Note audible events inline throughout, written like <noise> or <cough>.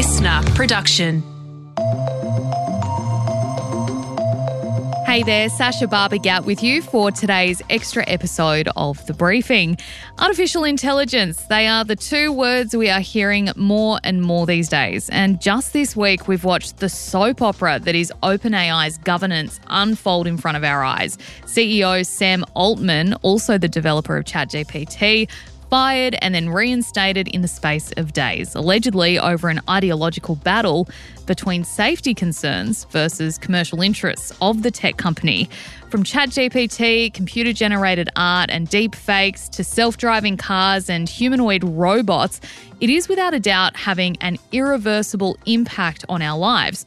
LiSTNR production. Hey there, Sasha Barbagat with you for today's extra episode of The Briefing. Artificial intelligence, they are the two words we are hearing more and more these days. And just this week, we've watched the soap opera that is OpenAI's governance unfold in front of our eyes. CEO Sam Altman, also the developer of ChatGPT, fired and then reinstated in the space of days, allegedly over an ideological battle between safety concerns versus commercial interests of the tech company. From ChatGPT, computer generated art, and deep fakes to self driving cars and humanoid robots, it is without a doubt having an irreversible impact on our lives.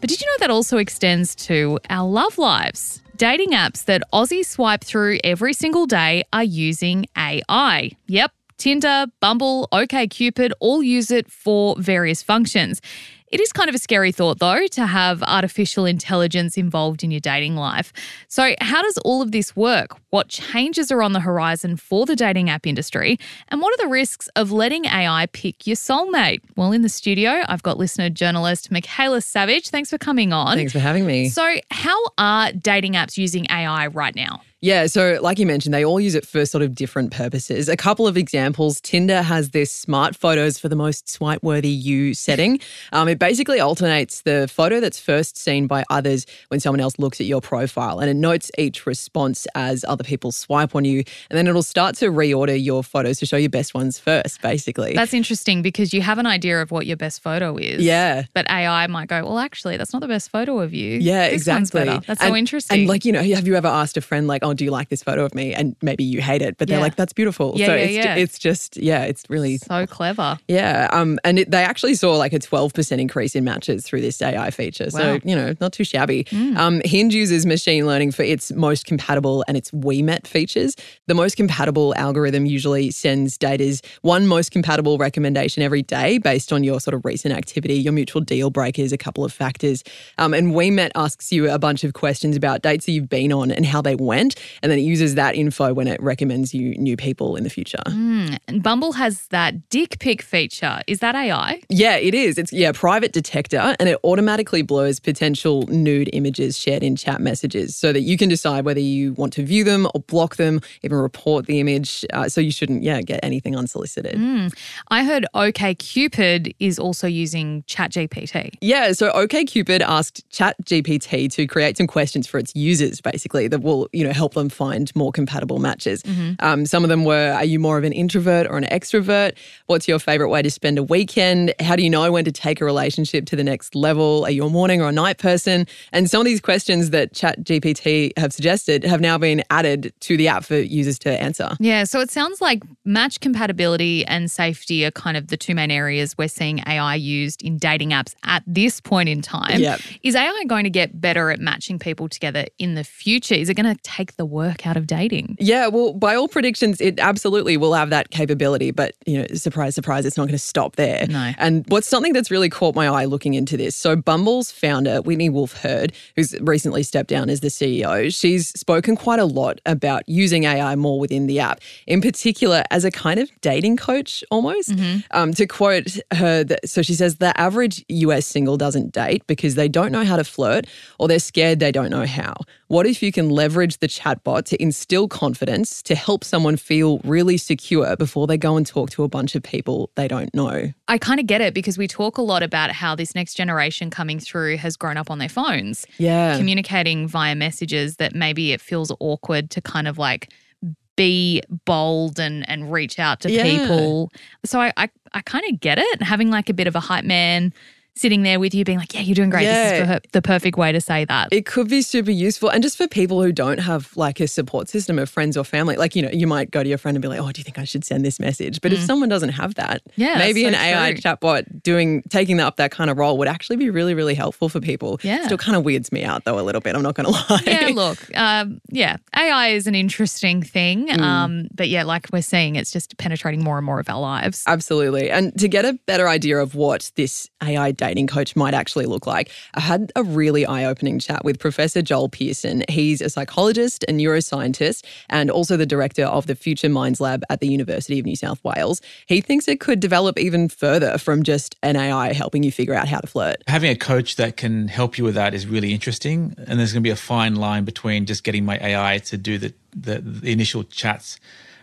But did you know that also extends to our love lives? Dating apps that Aussies swipe through every single day are using AI. Yep, Tinder, Bumble, OKCupid all use it for various functions. It is kind of a scary thought, though, to have artificial intelligence involved in your dating life. So, how does all of this work? What changes are on the horizon for the dating app industry? And what are the risks of letting AI pick your soulmate? Well, in the studio, I've got LiSTNR journalist Michaela Savage. Thanks for coming on. Thanks for having me. So, how are dating apps using AI right now? Yeah, so like you mentioned, they all use it for sort of different purposes. A couple of examples Tinder has this smart photos for the most swipe worthy you setting. Um, it basically alternates the photo that's first seen by others when someone else looks at your profile, and it notes each response as other people swipe on you. And then it'll start to reorder your photos to show your best ones first, basically. That's interesting because you have an idea of what your best photo is. Yeah. But AI might go, well, actually, that's not the best photo of you. Yeah, This one's exactly. That's and, so interesting. And like, you know, have you ever asked a friend like, "Oh, do you like this photo of me?" And maybe you hate it, but they're Yeah. like, "That's beautiful." Yeah, so yeah, it's, yeah. Ju- it's just, yeah, it's really so clever. Yeah, um, and it, they actually saw like a 12% increase in matches through this AI feature. Wow. So, you know, not too shabby. Um, Hinge uses machine learning for its most compatible and its We Met features. The most compatible algorithm usually sends data's one most compatible recommendation every day based on your sort of recent activity, your mutual deal breakers, a couple of factors. Um, and We Met asks you a bunch of questions about dates that you've been on and how they went. And then it uses that info when it recommends you new people in the future. And Bumble has that dick pic feature. Is that AI? Yeah, it is. It's yeah, private detector and it automatically blurs potential nude images shared in chat messages so that you can decide whether you want to view them or block them, even report the image. Uh, so you shouldn't yeah, get anything unsolicited. I heard OKCupid is also using ChatGPT. Yeah, so OKCupid asked ChatGPT to create some questions for its users, basically that will, you know, help them find more compatible matches. Um, some of them were: Are you more of an introvert or an extrovert? What's your favorite way to spend a weekend? How do you know when to take a relationship to the next level? Are you a morning or a night person? And some of these questions that ChatGPT have suggested have now been added to the app for users to answer. Yeah, so it sounds like match compatibility and safety are kind of the two main areas we're seeing AI used in dating apps at this point in time. Yep. Is AI going to get better at matching people together in the future? Is it going to take the work out of dating? Yeah, well, by all predictions, it absolutely will have that capability. But, you know, surprise, surprise, it's not going to stop there. No. And what's something that's really caught my eye looking into this? So, Bumble's founder, Whitney Wolfe Herd, who's recently stepped down as the CEO, she's spoken quite a lot about using AI more within the app, in particular as a kind of dating coach almost. Um, to quote her, so she says, the average US single doesn't date because they don't know how to flirt or they're scared they don't know how. What if you can leverage the chatbot to instill confidence to help someone feel really secure before they go and talk to a bunch of people they don't know? I kind of get it because we talk a lot about how this next generation coming through has grown up on their phones, Yeah. communicating via messages that maybe it feels awkward to kind of like be bold and and reach out to Yeah. people. So I I, I kind of get it. Having like a bit of a hype man sitting there with you, being like, "Yeah, you're doing great. This is Yeah. her, the perfect way to say that." It could be super useful. And just for people who don't have like a support system of friends or family, like, you know, you might go to your friend and be like, oh, do you think I should send this message? But if someone doesn't have that, Mm. Yeah, maybe that's an so AI true. chatbot doing, taking up that kind of role would actually be really, really helpful for people. Yeah. Still kind of weirds me out though, a little bit. I'm not going <laughs> to lie. yeah, look, um, yeah, AI is an interesting thing, Mm. um, but yeah, like we're seeing, it's just penetrating more and more of our lives. Absolutely. And to get a better idea of what this AI dating coach might actually look like, I had a really eye opening chat with Professor Joel Pearson. He's a psychologist and neuroscientist and also the director of the Future Minds Lab at the University of New South Wales. He thinks it could develop even further from just an AI helping you figure out how to flirt. Having a coach that can help you with that is really interesting. And there's going to be a fine line between just getting my AI to do the, the, the initial chats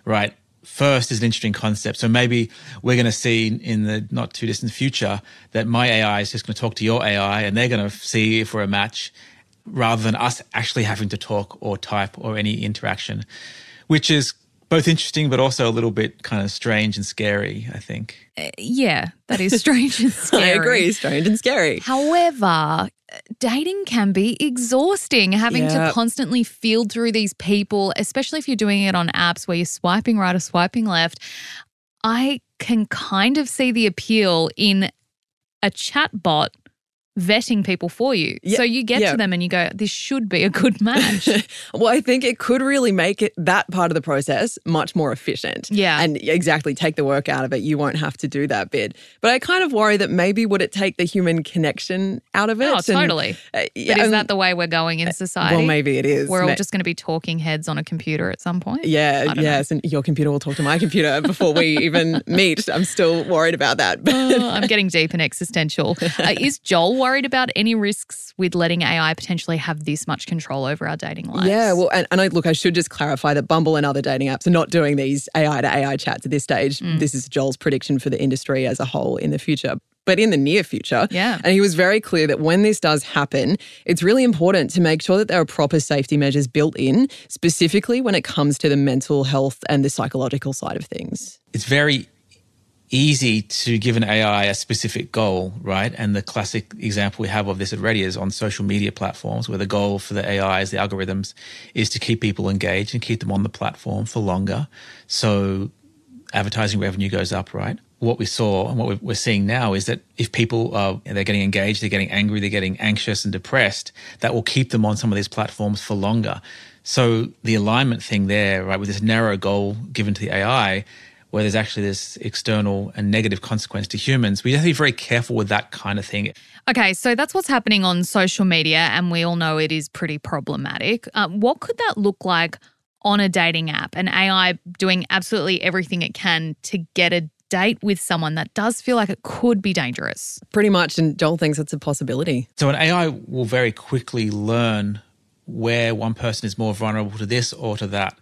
right first is an interesting concept. So maybe we're going to see in the not too distant future that my AI is just going to talk to your AI and they're going to see if we're a match rather than us actually having to talk or type or any interaction, which is both interesting but also a little bit kind of strange and scary, I think. Uh, yeah, that is strange and scary. <laughs> I agree, strange and scary. However, dating can be exhausting having yep. to constantly field through these people, especially if you're doing it on apps where you're swiping right or swiping left. I can kind of see the appeal in a chat bot vetting people for you. Yeah, so you get yeah. to them and you go, this should be a good <laughs> match. well, I think it could really make it that part of the process much more efficient. Yeah. And exactly take the work out of it. You won't have to do that bit. But I kind of worry that maybe would it take the human connection out of it? Oh, totally. And, uh, yeah, but is that the way we're going in uh, society? Well, maybe it is. We're all just going to be talking heads on a computer at some point. Yeah, yes. Know. And your computer will talk to my computer before we even <laughs> meet. I'm still worried about that. oh, I'm getting deep and existential. <laughs> Uh, is Joel worried about any risks with letting AI potentially have this much control over our dating lives? Yeah, well, and, and I, look, I should just clarify that Bumble and other dating apps are not doing these AI to AI chats at this stage. Mm. This is Joel's prediction for the industry as a whole in the future but in the near future. Yeah. And he was very clear that when this does happen, it's really important to make sure that there are proper safety measures built in, specifically when it comes to the mental health and the psychological side of things. It's very easy to give an AI a specific goal, right? And the classic example we have of this already is on social media platforms, where the goal for the AIs, the algorithms, is to keep people engaged and keep them on the platform for longer. So advertising revenue goes up, right? What we saw and what we're seeing now is that if people are they're getting engaged, they're getting angry, they're getting anxious and depressed, that will keep them on some of these platforms for longer. So the alignment thing there, right, with this narrow goal given to the AI where there's actually this external and negative consequence to humans. We have to be very careful with that kind of thing. Okay, so that's what's happening on social media, and we all know it is pretty problematic. Uh, what could that look like on a dating app? An AI doing absolutely everything it can to get a date with someone that does feel like it could be dangerous. Pretty much, and Joel thinks it's a possibility. So, an AI will very quickly learn where one person is more vulnerable to this or to that.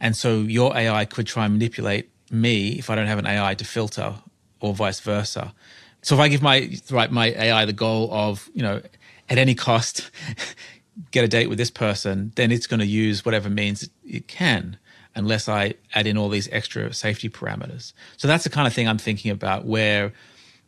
And so, your AI could try and manipulate me if I don't have an AI to filter or vice versa. So if I give my right my AI the goal of, you know, at any cost <laughs> get a date with this person, then it's going to use whatever means it can unless I add in all these extra safety parameters. So that's the kind of thing I'm thinking about where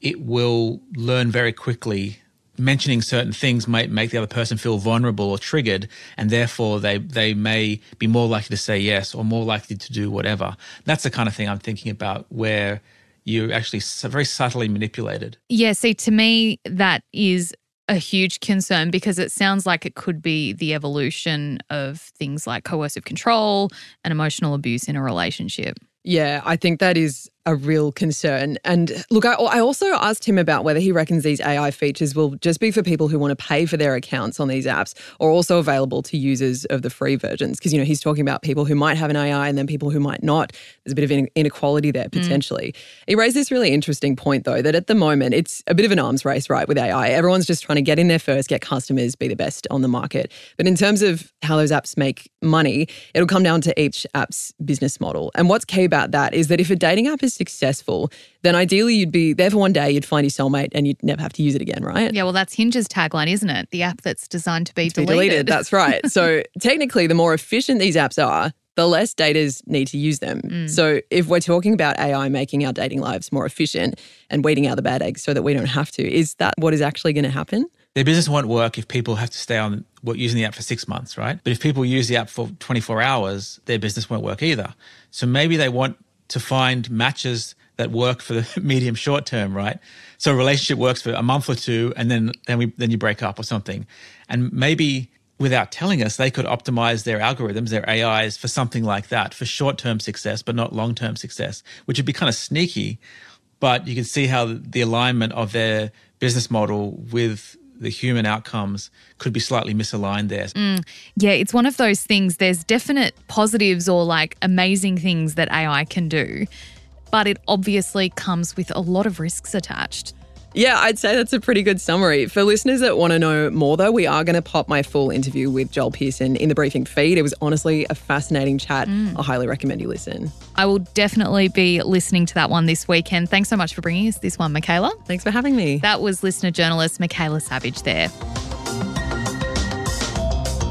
it will learn very quickly mentioning certain things might make the other person feel vulnerable or triggered, and therefore they they may be more likely to say yes or more likely to do whatever. That's the kind of thing I'm thinking about where you're actually very subtly manipulated. Yeah, see, to me, that is a huge concern because it sounds like it could be the evolution of things like coercive control and emotional abuse in a relationship. Yeah, I think that is a real concern. And look, I, I, also asked him about whether he reckons these AI features will just be for people who want to pay for their accounts on these apps or also available to users of the free versions. Because, you know, he's talking about people who might have an AI and then people who might not. There's a bit of inequality there mm. potentially. Mm. He raised this really interesting point, though, that at the moment it's a bit of an arms race, right, with AI. Everyone's just trying to get in there first, get customers, be the best on the market. But in terms of how those apps make money, it'll come down to each app's business model. And what's key about that is that if a dating app is successful, then ideally you'd be there for one day, you'd find your soulmate, and you'd never have to use it again, right? Yeah, well, that's Hinge's tagline, isn't it? The app that's designed to be, deleted. be deleted. That's right. <laughs> so technically, the more efficient these apps are, the less daters need to use them. Mm. So if we're talking about AI making our dating lives more efficient and weeding out the bad eggs so that we don't have to, is that what is actually going to happen? Their business won't work if people have to stay on using the app for six months, right? But if people use the app for 24 hours, their business won't work either. So maybe they want to find matches that work for the <laughs> medium short term, right? So a relationship works for a month or two and then then we then you break up or something. And maybe without telling us, they could optimize their algorithms, their AIs for something like that, for short-term success, but not long-term success, which would be kind of sneaky. But you can see how the alignment of their business model with the human outcomes could be slightly misaligned there. Mm, yeah, it's one of those things. There's definite positives or like amazing things that AI can do, but it obviously comes with a lot of risks attached. Yeah, I'd say that's a pretty good summary. For listeners that want to know more, though, we are going to pop my full interview with Joel Pearson in the briefing feed. It was honestly a fascinating chat. Mm. I highly recommend you listen. I will definitely be listening to that one this weekend. Thanks so much for bringing us this one, Michaela. Thanks for having me. That was LiSTNR journalist Michaela Savage there.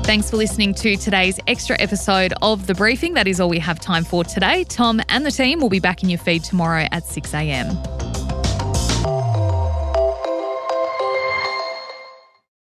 Thanks for listening to today's extra episode of The Briefing. That is all we have time for today. Tom and the team will be back in your feed tomorrow at 6 a.m.